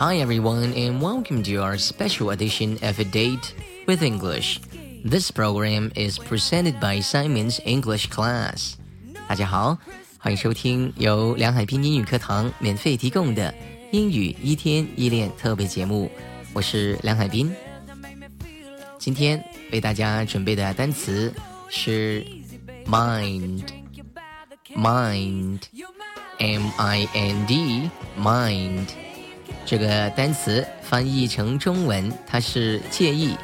Hi everyone and welcome to our special edition of A Date with English. This program is presented by Simon's English Class. 大家好，欢迎收听由梁海滨英语课堂免费提供的英语一天一练特别节目。我是梁海滨。今天为大家准备的单词是 mind, mind, m-i-n-d, mind. 这个单词翻译成中文，它是介意、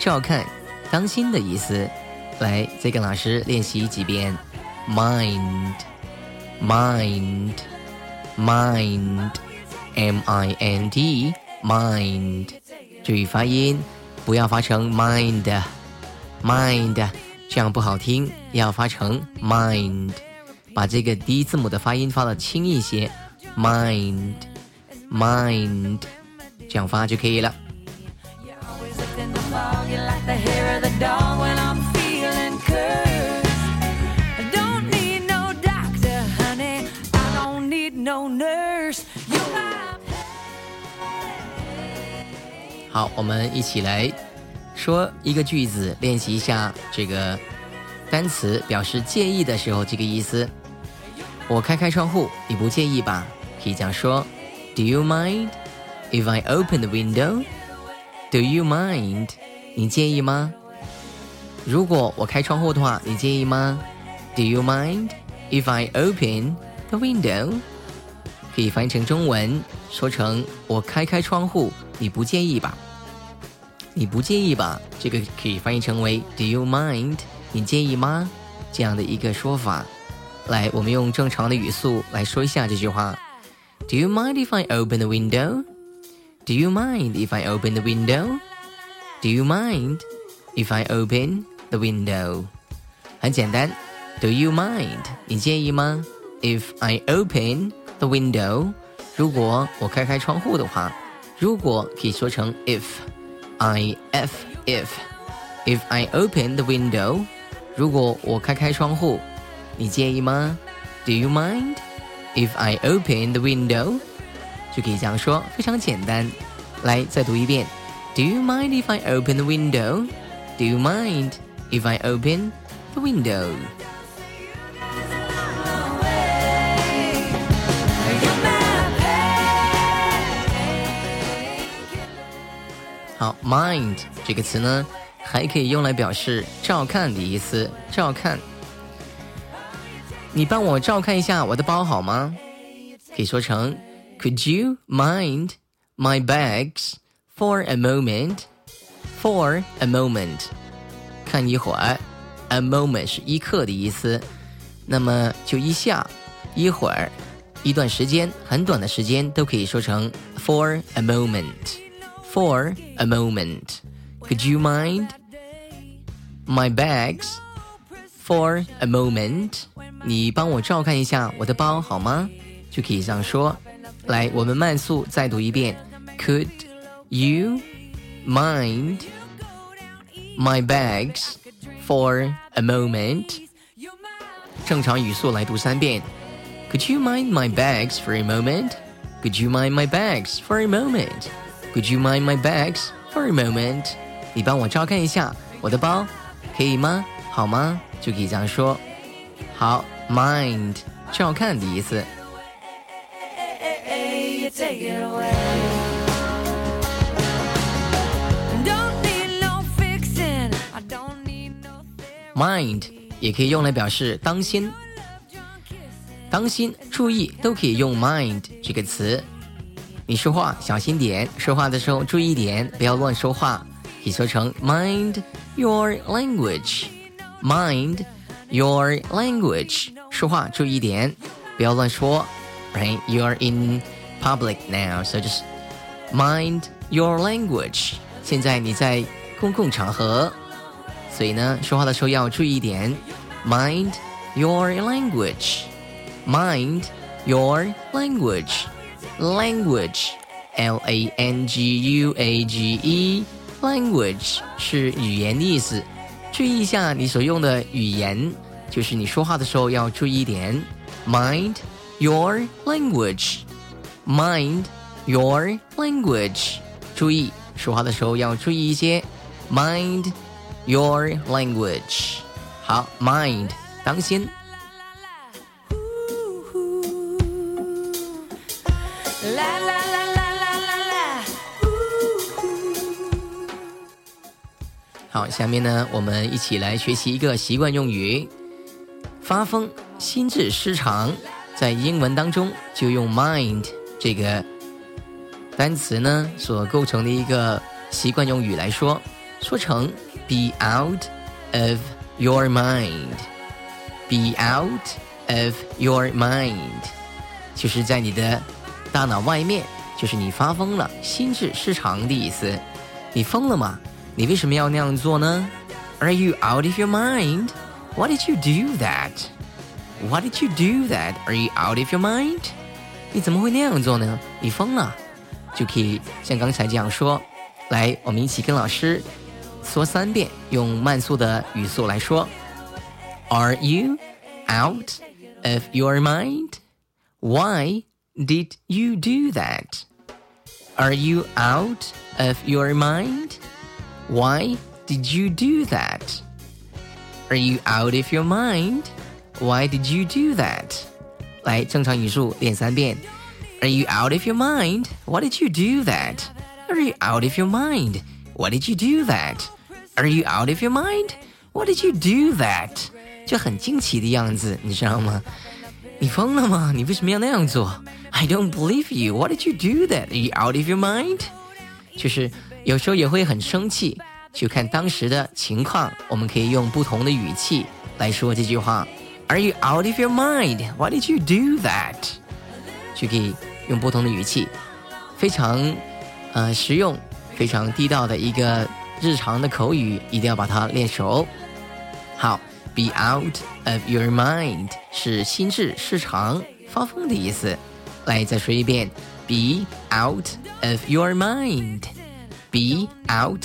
照看、当心的意思。来，再跟老师练习几遍。mind，mind，mind，M-I-N-D，mind。注意发音，不要发成 mind，mind，这样不好听，要发成 mind。把这个第一字母的发音发的轻一些，mind。mind，这样发就可以了。好，我们一起来说一个句子，练习一下这个单词表示介意的时候这个意思。我开开窗户，你不介意吧？可以这样说。Do you mind if I open the window? Do you mind? 你介意吗？如果我开窗户的话，你介意吗？Do you mind if I open the window? 可以翻译成中文，说成我开开窗户，你不介意吧？你不介意吧？这个可以翻译成为 Do you mind? 你介意吗？这样的一个说法。来，我们用正常的语速来说一下这句话。Do you mind if I open the window? Do you mind if I open the window? Do you mind if I open the window? 很简单，Do you mind？你介意吗？If I open the window，如果我开开窗户的话，如果可以说成 if，I f if if I open the window，如果我开开窗户，你介意吗？Do you mind？If I open the window，就可以这样说，非常简单。来，再读一遍。Do you mind if I open the window? Do you mind if I open the window? 好，mind 这个词呢，还可以用来表示照看的意思，照看。 你帮我照看一下我的包好吗？可以说成 Could you mind my bags for a moment? For a moment，看一会儿。A moment 是一刻的意思，那么就一下、一会儿、一段时间、很短的时间都可以说成 for a moment. For a moment, could you mind my bags for a moment? 你帮我照看一下我的包好吗？就可以这样说。来，我们慢速再读一遍。Could you mind my bags for a moment？正常语速来读三遍。Could you mind my bags for a moment? Could you mind my bags for a moment? Could you mind my bags for a moment? 你帮我照看一下我的包，可以吗？好吗？就可以这样说。好。 Mind 照看的意思。mind 也可以用来表示当心、当心、注意，都可以用 mind 这个词。你说话小心点，说话的时候注意点，不要乱说话。可以说成 mind your language，mind your language。说话注意点，不要乱说。Right, you are in public now, so just mind your language. 现在你在公共场合，所以呢，说话的时候要注意一点。Mind your language. Mind your language. Language, L-A-N-G-U-A-G-E. Language 是语言的意思。注意一下你所用的语言。 就是你说话的时候要注意一点，mind your language，mind your language。注意说话的时候要注意一些，mind your language。好，mind 当心。好，下面呢，我们一起来学习一个习惯用语。发疯、心智失常，在英文当中就用 mind 这个单词呢所构成的一个习惯用语来说，说成 be out of your mind，be out of your mind，就是在你的大脑外面，就是你发疯了、心智失常的意思。你疯了吗？你为什么要那样做呢？Are you out of your mind? Why did you do that? Why did you do that? Are you out of your mind? 你怎么会那样做呢？你疯了？就可以像刚才这样说。来，我们一起跟老师说三遍，用慢速的语速来说。Are you out of your mind? Why did you do that? Are you out of your mind? Why did you do that? Are you out of your mind? Why did you do that? 来，正常语速练三遍。Are you out of your mind? Why did you do that? Are you out of your mind? Why did you do that? Are you out of your mind? Why did you do that? 就很惊奇的样子，你知道吗？你疯了吗？你为什么要那样做？I don't believe you. Why did you do that? Are you out of your mind? 就是有时候也会很生气， 去看当时的情况，我们可以用不同的语气来说这句话。Are you out of your mind? Why did you do that? 就可以用不同的语气，非常呃实用、非常地道的一个日常的口语，一定要把它练熟。好，be out of your mind 是心智失常、发疯的意思。来，再说一遍，be out of your mind。be out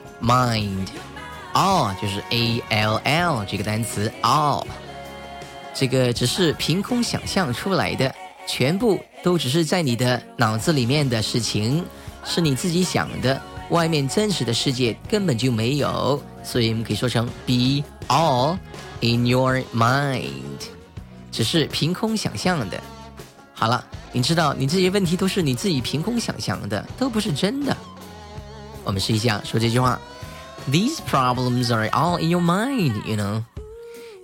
mind，all 就是 a l l 这个单词，all 这个只是凭空想象出来的，全部都只是在你的脑子里面的事情，是你自己想的，外面真实的世界根本就没有，所以我们可以说成 be all in your mind，只是凭空想象的。好了，你知道你这些问题都是你自己凭空想象的，都不是真的。我们试一下说这句话 ：These problems are all in your mind, you know.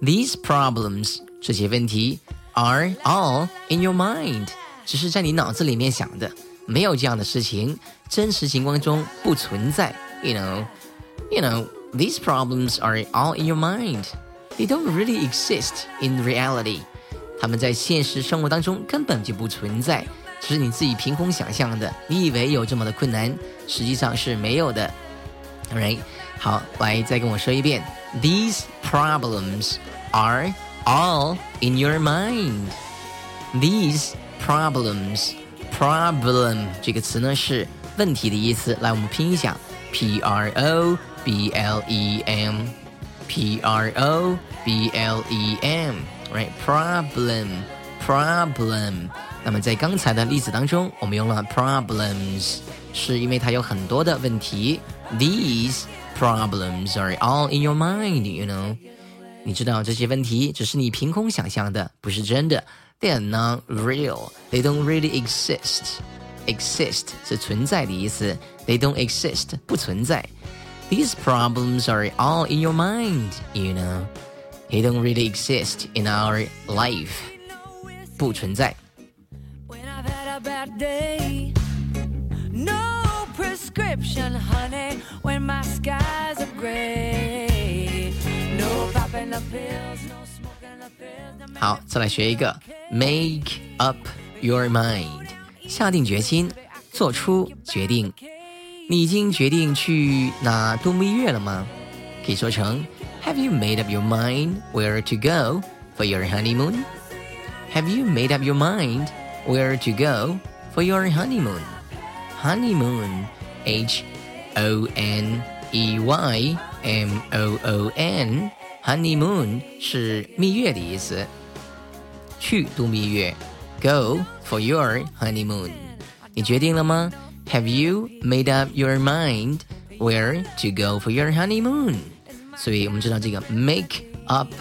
These problems 这些问题 are all in your mind，只是在你脑子里面想的，没有这样的事情，真实情况中不存在。You know, you know, these problems are all in your mind. They don't really exist in reality. 他们在现实生活当中根本就不存在。只是你自己凭空想象的，你以为有这么的困难，实际上是没有的。 Alright，好，来再跟我说一遍，These problems are all in your mind. These problems，problem 这个词呢是问题的意思。来，我们拼一下，P R O B L E M，P R O B L E M，right？Problem，problem。 那么在刚才的例子当中，我们用了 problems，是因为它有很多的问题。These problems are all in your mind，you know。你知道这些问题只是你凭空想象的，不是真的。They are not real. They don't really exist. Exist 是存在的意思。They don't exist 不存在。These problems are all in your mind, you know. They don't really exist in our life. 不存在。 bad day. No prescription, honey, when my skies are gray. No popping the pills, no smoking the pills. 好，再来学一个，make up your mind，下定决心， 做出决定。你已经决定去哪度蜜月了吗？可以说成 Have you made up your mind where to go for your honeymoon? Have you made up your mind where to go for your honeymoon? Honeymoon, H O N E Y M O O N, honeymoon 是蜜月的意思。去度蜜月，Go for your honeymoon。你决定了吗？Have you made up your mind where to go for your honeymoon？所以我们知道这个 make up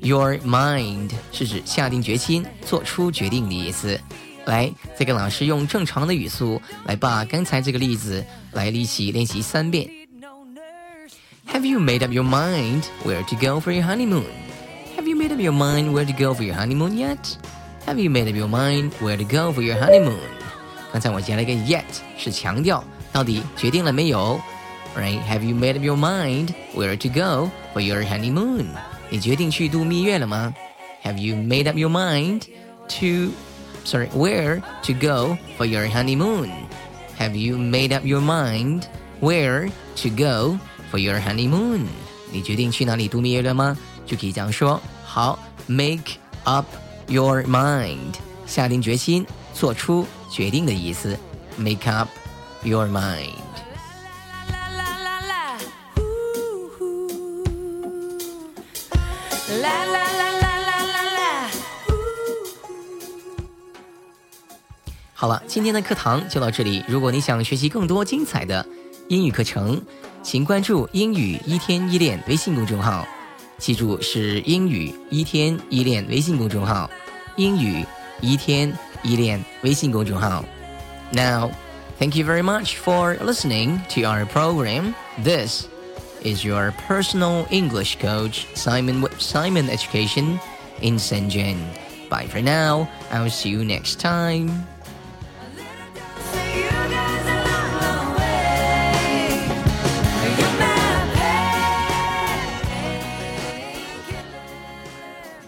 your mind 是指下定决心、做出决定的意思。来，再跟老师用正常的语速来把刚才这个例子来一起练习三遍。Have you made up your mind where to go for your honeymoon? Have you made up your mind where to go for your honeymoon yet? Have you made up your mind where to go for your honeymoon? 刚才我加了一个 yet，是强调到底决定了没有？Right? Have you made up your mind where to go for your honeymoon? 你决定去度蜜月了吗？Have you made up your mind to sorry, where to go for your honeymoon? Have you made up your mind where to go for your honeymoon? 你决定去哪里度蜜月了吗？就可以这样说。好，make up your mind，下定决心，做出决定的意思。Make up your mind。 好了，今天的课堂就到这里。如果你想学习更多精彩的英语课程，请关注“英语一天一练”微信公众号。记住，是英语一天一练微信公众号。英语一天一练微信公众号。Now, thank you very much for listening to our program. This is your personal English coach, Simon with Simon Education in Shenzhen. Bye for now. I'll see you next time.